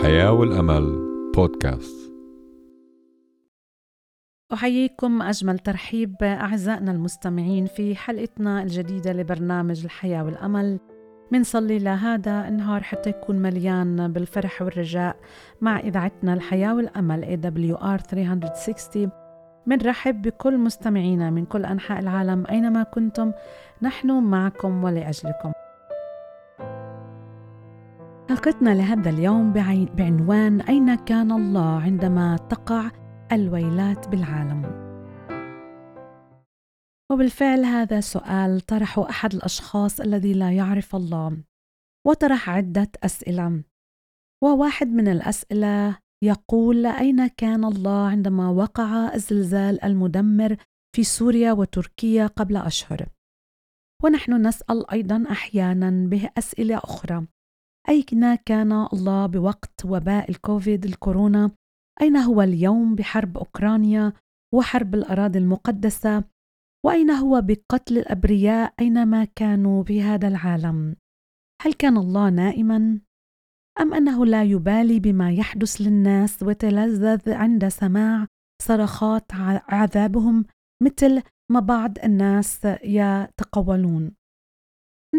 الحياة والأمل بودكاست. أحييكم أجمل ترحيب أعزائنا المستمعين في حلقتنا الجديدة لبرنامج الحياة والأمل. منصلي لهذا النهار حتى يكون مليان بالفرح والرجاء مع إذاعتنا الحياة والأمل AWR 360 منرحب بكل مستمعينا من كل أنحاء العالم أينما كنتم. نحن معكم ولأجلكم. حلقتنا لهذا اليوم بعنوان أين كان الله عندما تقع الويلات بالعالم؟ وبالفعل هذا سؤال طرحه أحد الأشخاص الذي لا يعرف الله وطرح عدة أسئلة. وواحد من الأسئلة يقول أين كان الله عندما وقع الزلزال المدمر في سوريا وتركيا قبل أشهر؟ ونحن نسأل أيضا أحيانا به أسئلة أخرى. أين كان الله بوقت وباء الكوفيد الكورونا؟ أين هو اليوم بحرب أوكرانيا وحرب الأراضي المقدسة؟ وأين هو بقتل الأبرياء أينما كانوا في هذا العالم؟ هل كان الله نائما؟ أم أنه لا يبالي بما يحدث للناس وتلذذ عند سماع صرخات عذابهم مثل ما بعض الناس يتقولون؟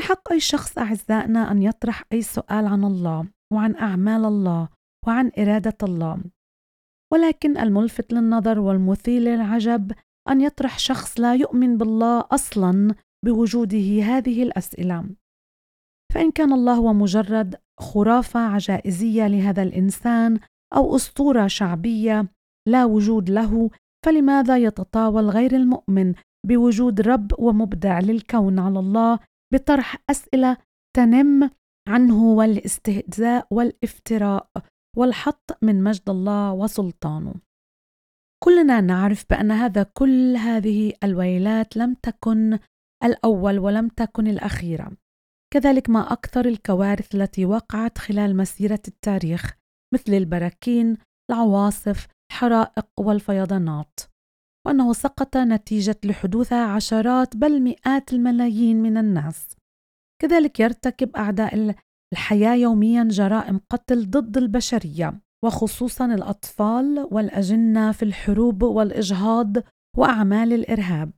من حق أي شخص أعزائنا أن يطرح أي سؤال عن الله وعن أعمال الله وعن إرادة الله. ولكن الملفت للنظر والمثير للعجب أن يطرح شخص لا يؤمن بالله أصلا بوجوده هذه الأسئلة. فإن كان الله هو مجرد خرافة عجائزية لهذا الإنسان أو أسطورة شعبية لا وجود له فلماذا يتطاول غير المؤمن بوجود رب ومبدع للكون على الله بطرح أسئلة تنم عنه والاستهزاء والافتراء والحط من مجد الله وسلطانه. كلنا نعرف بأن هذا كل هذه الويلات لم تكن الأول ولم تكن الأخيرة. كذلك ما أكثر الكوارث التي وقعت خلال مسيرة التاريخ مثل البراكين العواصف الحرائق والفيضانات. وأنه سقط نتيجة لحدوثها عشرات بل مئات الملايين من الناس. كذلك يرتكب أعداء الحياة يوميا جرائم قتل ضد البشرية وخصوصا الأطفال والأجنة في الحروب والإجهاض وأعمال الإرهاب.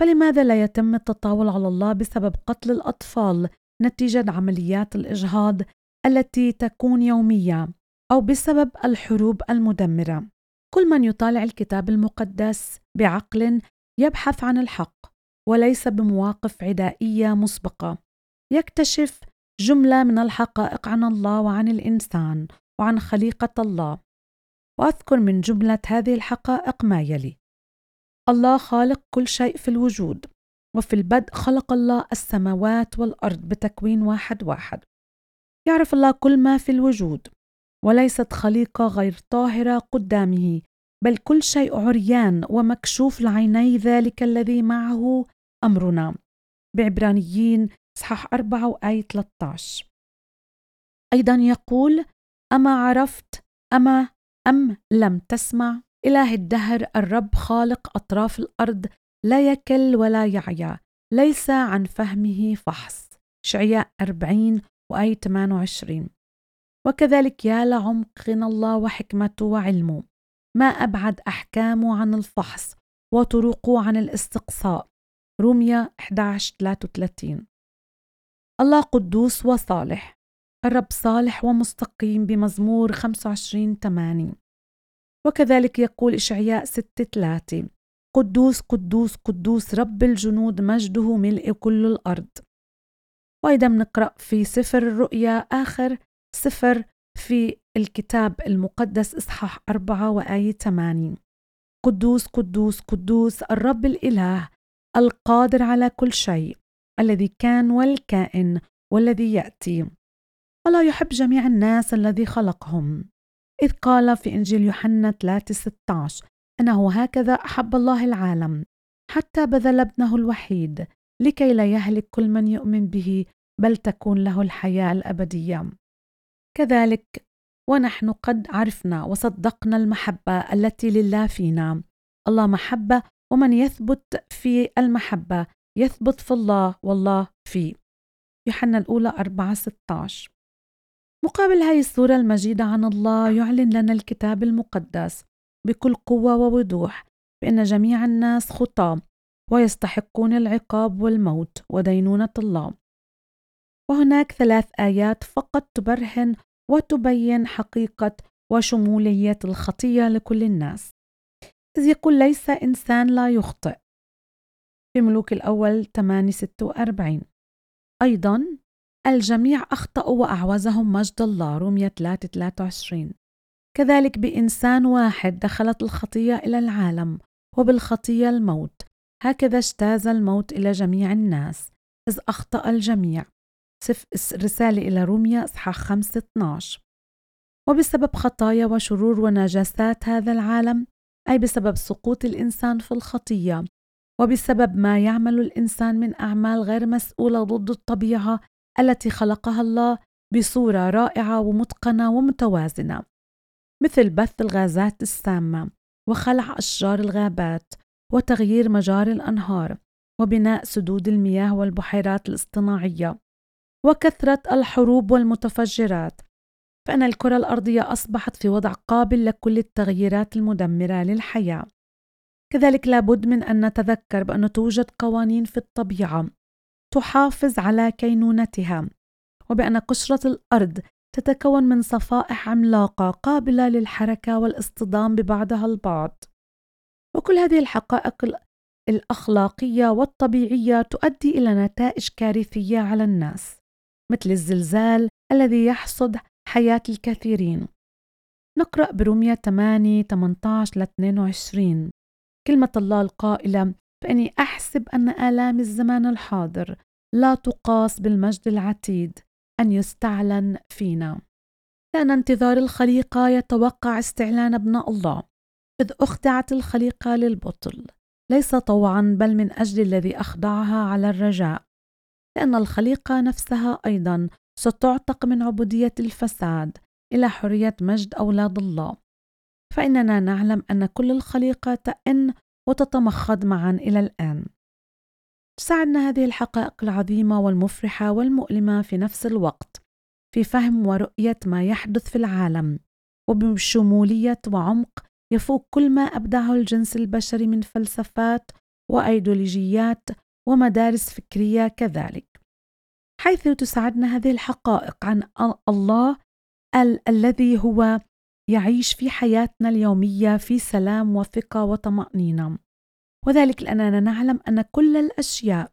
فلماذا لا يتم التطاول على الله بسبب قتل الأطفال نتيجة عمليات الإجهاض التي تكون يومية أو بسبب الحروب المدمرة؟ كل من يطالع الكتاب المقدس بعقل يبحث عن الحق وليس بمواقف عدائية مسبقة. يكتشف جملة من الحقائق عن الله وعن الإنسان وعن خليقة الله. وأذكر من جملة هذه الحقائق ما يلي الله خالق كل شيء في الوجود وفي البدء خلق الله السماوات والأرض بتكوين واحد واحد. يعرف الله كل ما في الوجود وليست خليقة غير طاهرة قدامه بل كل شيء عريان ومكشوف لعيني ذلك الذي معه أمرنا. بعبرانيين إصحاح 4 وآية 13 أيضا يقول أما عرفت أما أم لم تسمع؟ إله الدهر الرب خالق أطراف الأرض لا يكل ولا يعيا ليس عن فهمه فحص. شعياء 40 وآية 28 وكذلك يا لعمق غنى الله وحكمته وعلمه ما أبعد أحكامه عن الفحص وطرقه عن الاستقصاء. روميا 11 33 الله قدوس وصالح الرب صالح ومستقيم بمزمور 25 8 وكذلك يقول إشعياء 6 3 قدوس قدوس قدوس رب الجنود مجده ملء كل الأرض. وأيضا بنقرأ في سفر الرؤيا آخر سفر في الكتاب المقدس إصحاح أربعة وآية 80 قدوس قدوس قدوس الرب الإله القادر على كل شيء الذي كان والكائن والذي يأتي. الله يحب جميع الناس الذي خلقهم؟ إذ قال في إنجيل يوحنا 3 16 أنه هكذا أحب الله العالم حتى بذل ابنه الوحيد لكي لا يهلك كل من يؤمن به بل تكون له الحياة الأبدية. كذلك ونحن قد عرفنا وصدقنا المحبة التي لله فينا. الله محبة ومن يثبت في المحبة يثبت في الله والله فيه. يوحنا الأولى 4 16 مقابل هاي الصورة المجيدة عن الله يعلن لنا الكتاب المقدس بكل قوة ووضوح بأن جميع الناس خطاة ويستحقون العقاب والموت ودينونة الله. وهناك ثلاث آيات فقط تبرهن وتبين حقيقة وشمولية الخطية لكل الناس. إذ يقول ليس إنسان لا يخطئ. في ملوك الأول 846 أيضا الجميع أخطأوا وأعوزهم مجد الله. رومية 3 23 كذلك بإنسان واحد دخلت الخطية إلى العالم وبالخطية الموت. هكذا اجتاز الموت إلى جميع الناس. إذ أخطأ الجميع. رسالة إلى روميا إصحاح 5 12 وبسبب خطايا وشرور ونجاسات هذا العالم أي بسبب سقوط الإنسان في الخطية وبسبب ما يعمل الإنسان من أعمال غير مسؤولة ضد الطبيعة التي خلقها الله بصورة رائعة ومتقنة ومتوازنة. مثل بث الغازات السامة وخلع أشجار الغابات وتغيير مجاري الأنهار وبناء سدود المياه والبحيرات الاصطناعية. وكثرة الحروب والمتفجرات. فإن الكرة الأرضية أصبحت في وضع قابل لكل التغييرات المدمرة للحياة. كذلك لابد من أن نتذكر بأن توجد قوانين في الطبيعة تحافظ على كينونتها وبأن قشرة الأرض تتكون من صفائح عملاقة قابلة للحركة والاصطدام ببعضها البعض. وكل هذه الحقائق الأخلاقية والطبيعية تؤدي إلى نتائج كارثية على الناس. مثل الزلزال الذي يحصد حياة الكثيرين. نقرأ برومية 8 18 ل 22 كلمة الله القائلة فإني أحسب أن آلام الزمان الحاضر لا تقاس بالمجد العتيد أن يستعلن فينا. لأن انتظار الخليقة يتوقع استعلان ابناء الله إذ أخضعت الخليقة للبطل. ليس طوعا بل من أجل الذي أخضعها على الرجاء. لأن الخليقة نفسها أيضا ستعتق من عبودية الفساد إلى حرية مجد أولاد الله. فإننا نعلم أن كل الخليقة تئن وتتمخض معا إلى الآن. تساعدنا هذه الحقائق العظيمة والمفرحة والمؤلمة في نفس الوقت في فهم ورؤية ما يحدث في العالم وبشمولية وعمق يفوق كل ما أبدعه الجنس البشري من فلسفات وأيديولوجيات ومدارس فكرية كذلك. حيث تساعدنا هذه الحقائق عن الله ال- الذي هو يعيش في حياتنا اليومية في سلام وثقة وطمأنينة. وذلك لأننا نعلم أن كل الأشياء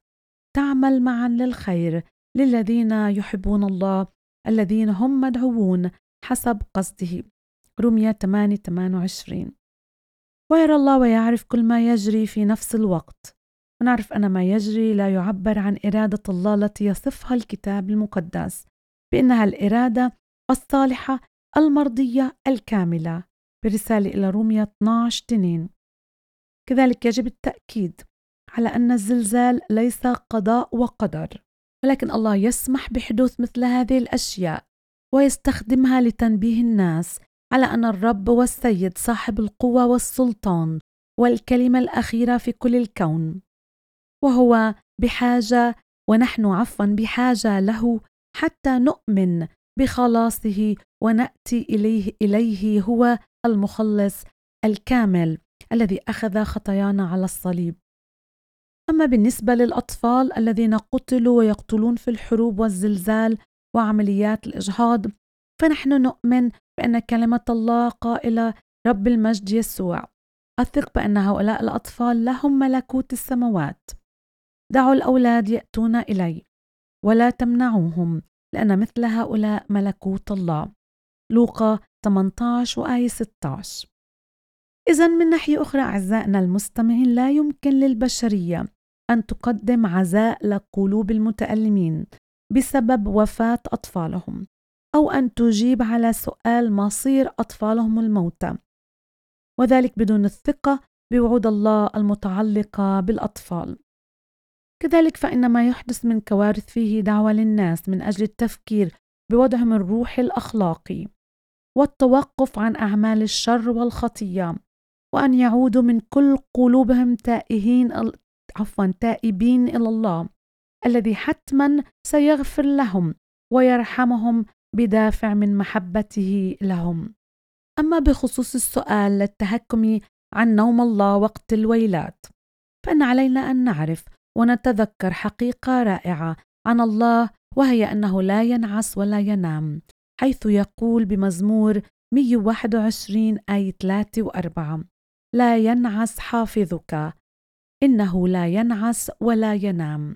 تعمل معا للخير للذين يحبون الله الذين هم مدعوون حسب قصده. رمية 8 28 ويرى الله ويعرف كل ما يجري في نفس الوقت. ونعرف أن ما يجري لا يعبر عن إرادة الله التي يصفها الكتاب المقدس بأنها الإرادة الصالحة المرضية الكاملة برسالة إلى رومية 12 تنين. كذلك يجب التأكيد على أن الزلزال ليس قضاء وقدر ولكن الله يسمح بحدوث مثل هذه الأشياء ويستخدمها لتنبيه الناس على أن الرب هو السيد صاحب القوة والسلطان والكلمة الأخيرة في كل الكون. وهو بحاجة ونحن عفوا بحاجة له حتى نؤمن بخلاصه ونأتي إليه إليه هو المخلص الكامل الذي أخذ خطايانا على الصليب. أما بالنسبة للأطفال الذين قتلوا ويقتلون في الحروب والزلزال وعمليات الإجهاض فنحن نؤمن بأن كلمة الله قائلة رب المجد يسوع أثق بأن هؤلاء الأطفال لهم ملكوت السماوات. دعوا الأولاد يأتون إلي ولا تمنعوهم لأن مثل هؤلاء ملكوت الله. لوقا 18 وآية 16 إذا من ناحية أخرى أعزائنا المستمعين لا يمكن للبشرية أن تقدم عزاء لقلوب المتألمين بسبب وفاة أطفالهم أو أن تجيب على سؤال مصير أطفالهم الموتى. وذلك بدون الثقة بوعود الله المتعلقة بالأطفال. كذلك فإن ما يحدث من كوارث فيه دعوة للناس من أجل التفكير بوضعهم الروحي الأخلاقي والتوقف عن أعمال الشر والخطية وأن يعودوا من كل قلوبهم تائهين عفوا تائبين إلى الله الذي حتما سيغفر لهم ويرحمهم بدافع من محبته لهم. أما بخصوص السؤال للتهكم عن نوم الله وقت الويلات فإن علينا أن نعرف ونتذكر حقيقة رائعة عن الله وهي أنه لا ينعس ولا ينام حيث يقول بمزمور 121 آية 3 و4 لا ينعس حافظك إنه لا ينعس ولا ينام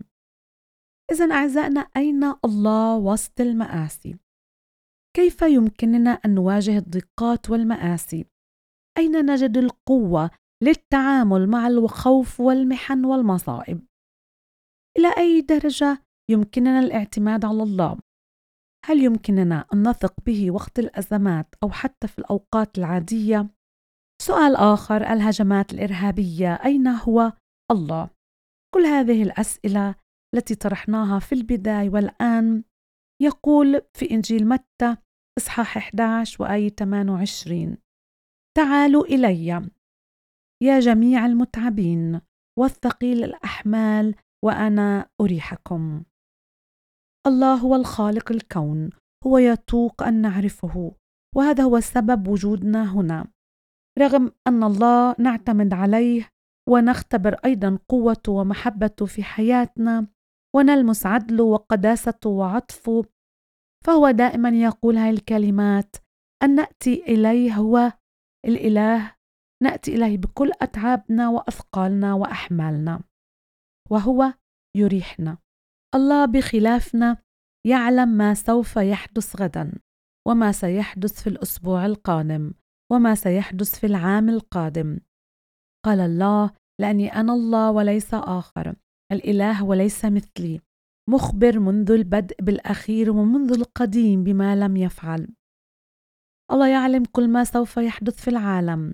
إذا أعزائنا أين الله وسط المآسي؟ كيف يمكننا أن نواجه الضيقات والمآسي؟ أين نجد القوة للتعامل مع الخوف والمحن والمصائب؟ إلى أي درجة يمكننا الاعتماد على الله؟ هل يمكننا أن نثق به وقت الأزمات أو حتى في الأوقات العادية؟ سؤال آخر الهجمات الإرهابية أين هو الله؟ كل هذه الأسئلة التي طرحناها في البداية والآن يقول في إنجيل متى إصحاح 11 وآية 28 تعالوا إلي يا جميع المتعبين والثقيل الأحمال وأنا أريحكم. الله هو الخالق الكون هو يطوق أن نعرفه وهذا هو سبب وجودنا هنا. رغم أن الله نعتمد عليه ونختبر أيضا قوته ومحبته في حياتنا ونلمس عدله وقداسته وعطفه فهو دائما يقول هاي الكلمات أن نأتي إليه هو الإله نأتي إليه بكل أتعابنا وأثقالنا وأحمالنا. وهو يريحنا. الله بخلافنا يعلم ما سوف يحدث غدا وما سيحدث في الأسبوع القادم وما سيحدث في العام القادم. قال الله لأني أنا الله وليس آخر الإله وليس مثلي مخبر منذ البدء بالأخير ومنذ القديم بما لم يفعل. الله يعلم كل ما سوف يحدث في العالم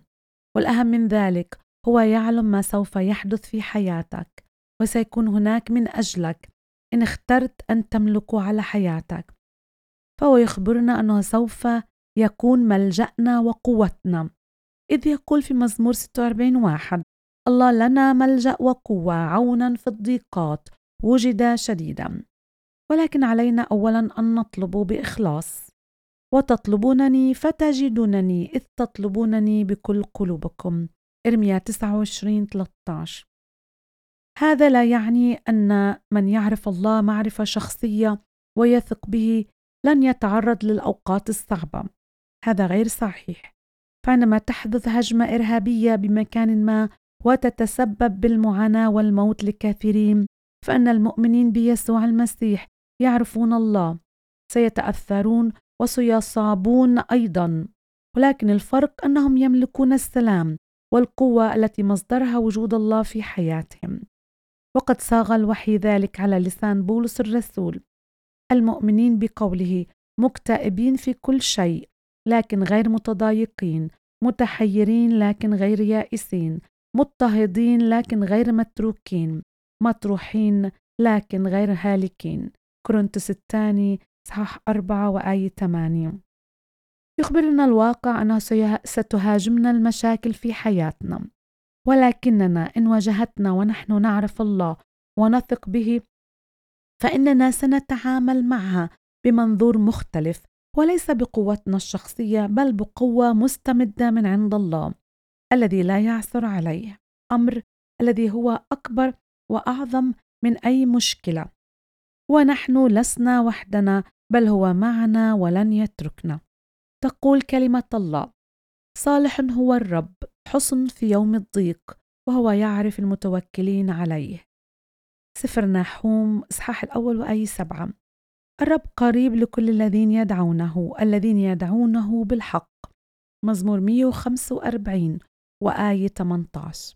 والأهم من ذلك هو يعلم ما سوف يحدث في حياتك. وسيكون هناك من أجلك. إن اخترت أن تملكه على حياتك. فهو يخبرنا أنه سوف يكون ملجأنا وقوتنا. إذ يقول في مزمور 46 واحد الله لنا ملجأ وقوة عونا في الضيقات وجد شديدا. ولكن علينا أولا أن نطلب بإخلاص. وتطلبونني فتجدونني إذ تطلبونني بكل قلوبكم. إرميا 29 13 هذا لا يعني أن من يعرف الله معرفة شخصية ويثق به لن يتعرض للأوقات الصعبة. هذا غير صحيح. فعندما تحدث هجمة إرهابية بمكان ما وتتسبب بالمعاناة والموت لكثيرين فإن المؤمنين بيسوع المسيح يعرفون الله سيتأثرون وسيصابون أيضا. ولكن الفرق أنهم يملكون السلام والقوة التي مصدرها وجود الله في حياتهم. وقد صاغ الوحي ذلك على لسان بولس الرسول. المؤمنين بقوله مكتئبين في كل شيء لكن غير متضايقين متحيرين لكن غير يائسين مضطهدين لكن غير متروكين مطروحين لكن غير هالكين. كورنثوس الثاني صحاح أربعة وآية ثمانية. يخبرنا الواقع أنه ستهاجمنا المشاكل في حياتنا. ولكننا إن واجهتنا ونحن نعرف الله ونثق به فإننا سنتعامل معها بمنظور مختلف وليس بقوتنا الشخصية بل بقوة مستمدة من عند الله الذي لا يعثر عليه أمر الذي هو أكبر وأعظم من أي مشكلة. ونحن لسنا وحدنا بل هو معنا ولن يتركنا. تقول كلمة الله صالح هو الرب. حصن في يوم الضيق وهو يعرف المتوكلين عليه. سفر ناحوم إصحاح الأول وآية سبعة. الرب قريب لكل الذين يدعونه الذين يدعونه بالحق. مزمور 145 وآية 18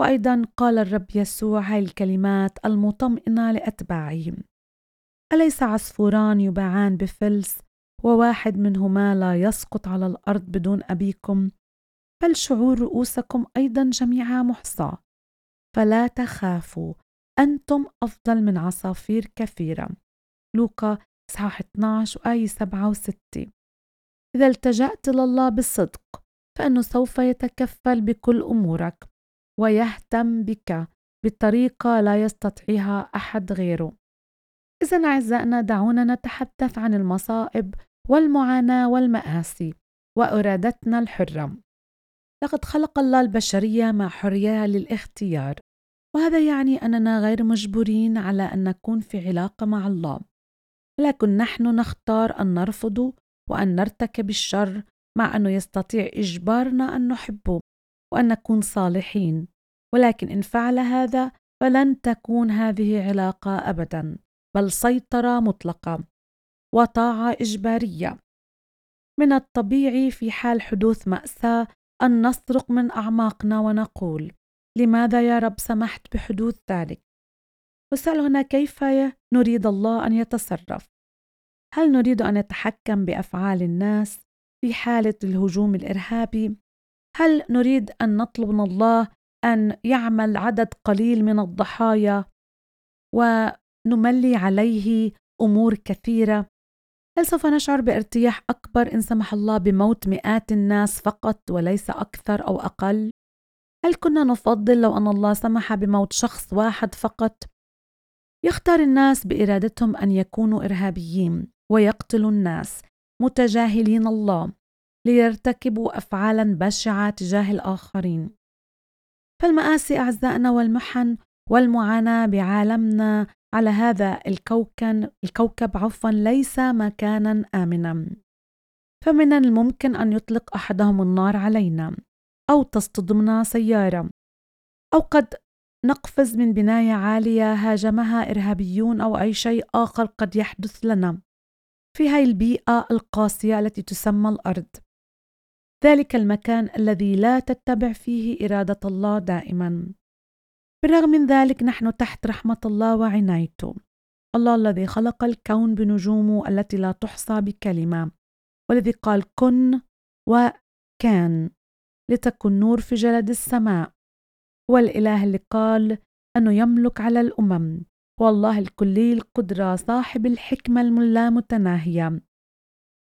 وأيضا قال الرب يسوع هاي الكلمات المطمئنة لأتباعهم. أليس عصفوران يباعان بفلس؟ وواحد منهما لا يسقط على الأرض بدون أبيكم. بل شعور رؤوسكم أيضا جميعها محصى. فلا تخافوا أنتم أفضل من عصافير كثيرة لوقا إصحاح 12 وآية 7 و 6 إذا التجأت لله بالصدق فإنه سوف يتكفل بكل أمورك ويهتم بك بطريقة لا يستطيعها أحد غيره. إذا أعزائنا دعونا نتحدث عن المصائب والمعاناة والمآسي وإرادتنا الحرة. لقد خلق الله البشرية مع حرية للاختيار، وهذا يعني أننا غير مجبورين على أن نكون في علاقة مع الله، ولكن نحن نختار أن نرفض وأن نرتكب الشر مع أنه يستطيع إجبارنا أن نحبه وأن نكون صالحين، ولكن إن فعل هذا فلن تكون هذه علاقة أبدا، بل سيطرة مطلقة وطاعة إجبارية. من الطبيعي في حال حدوث مأساة أن نصرخ من أعماقنا ونقول: لماذا يا رب سمحت بحدوث ذلك؟ والسؤال هنا كيف نريد الله أن يتصرف؟ هل نريد أن يتحكم بأفعال الناس في حالة الهجوم الإرهابي؟ هل نريد أن نطلب من الله أن يعمل عدد قليل من الضحايا ونملي عليه أمور كثيرة؟ هل سوف نشعر بارتياح أكبر إن سمح الله بموت مئات الناس فقط وليس أكثر أو أقل؟ هل كنا نفضل لو أن الله سمح بموت شخص واحد فقط؟ يختار الناس بإرادتهم أن يكونوا إرهابيين ويقتلوا الناس متجاهلين الله ليرتكبوا أفعالا بشعة تجاه الآخرين. فالمآسي أعزائنا والمحن والمعاناة بعالمنا على هذا الكوكب الكوكب عفوا ليس مكانا آمنا. فمن الممكن أن يطلق أحدهم النار علينا أو تصطدمنا سيارة أو قد نقفز من بناية عالية هاجمها إرهابيون أو أي شيء آخر قد يحدث لنا في هاي البيئة القاسية التي تسمى الأرض. ذلك المكان الذي لا تتبع فيه إرادة الله دائما. بالرغم من ذلك نحن تحت رحمة الله وعنايته. الله الذي خلق الكون بنجومه التي لا تحصى بكلمة والذي قال كن وكان لتكن نور في جلد السماء. والإله اللي قال أنه يملك على الأمم والله الكلي القدرة صاحب الحكمة اللامتناهية.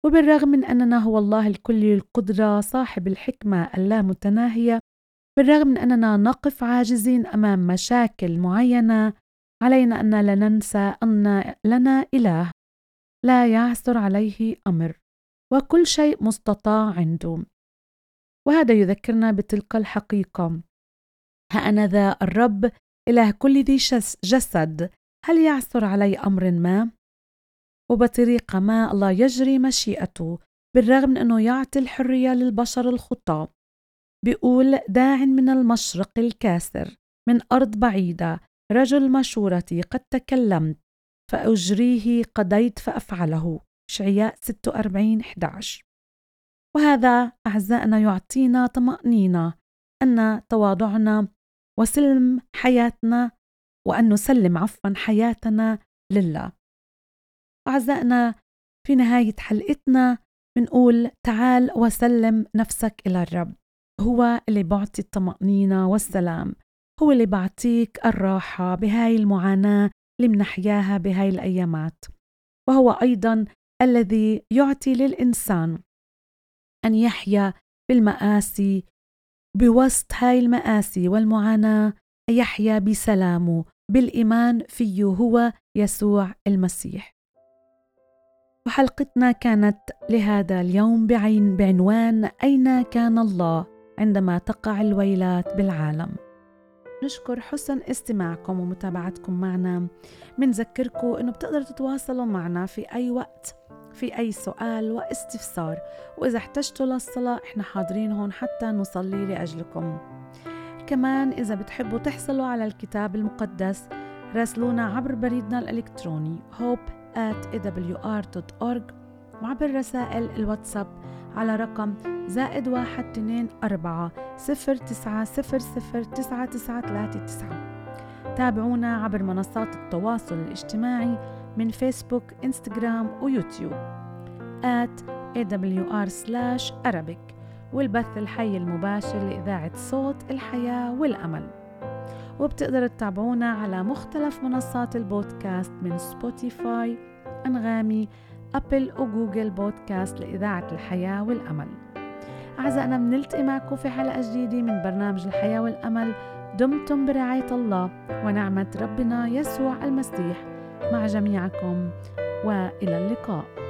وبالرغم من أننا هو الله الكلي القدرة صاحب الحكمة اللامتناهية بالرغم من أننا نقف عاجزين أمام مشاكل معينة علينا أن لا ننسى أن لنا إله لا يعثر عليه أمر وكل شيء مستطاع عنده. وهذا يذكرنا بتلك الحقيقة. ها أنا ذا الرب إله كل ذي جسد هل يعثر علي أمر ما؟ وبطريقة ما الله يجري مشيئته بالرغم من أنه يعطي الحرية للبشر الخطاة. بيقول داع من المشرق الكاسر من أرض بعيدة رجل مشورتي قد تكلمت فأجريه قضيت فأفعله. شعياء 46 11 وهذا أعزائنا يعطينا طمأنينة أن تواضعنا وسلم حياتنا وأن نسلم عفوا حياتنا لله. أعزائنا في نهاية حلقتنا بنقول تعال وسلم نفسك إلى الرب. هو اللي بعطي الطمأنينة والسلام. هو اللي بعطيك الراحة بهاي المعاناة اللي منحياها بهاي الأيامات. وهو أيضا الذي يعطي للإنسان أن يحيا بالمآسي بوسط هاي المآسي والمعاناة يحيا بسلامه بالإيمان فيه هو يسوع المسيح. وحلقتنا كانت لهذا اليوم بعين بعنوان أين كان الله؟ عندما تقع الويلات بالعالم. نشكر حسن استماعكم ومتابعتكم معنا. منذكركم إنه بتقدروا تتواصلوا معنا في أي وقت في أي سؤال واستفسار. وإذا احتجتوا للصلاة إحنا حاضرين هون حتى نصلي لأجلكم. كمان إذا بتحبوا تحصلوا على الكتاب المقدس راسلونا عبر بريدنا الإلكتروني hope at awr.org وعبر رسائل الواتساب على رقم زائد واحد اثنين أربعة صفر تسعة صفر صفر تسعة تسعة ثلاثة تسعة. تابعونا عبر منصات التواصل الاجتماعي من فيسبوك إنستغرام ويوتيوب. at awr slash arabic. والبث الحي المباشر لإذاعة صوت الحياة والأمل. وبتقدروا تتابعونا على مختلف منصات البودكاست من سبوتيفاي أنغامي أبل وجوجل بودكاست لإذاعة الحياة والأمل. أعزائنا بنلتقي معكم في حلقة جديدة من برنامج الحياة والأمل. دمتم برعاية الله ونعمة ربنا يسوع المسيح مع جميعكم وإلى اللقاء.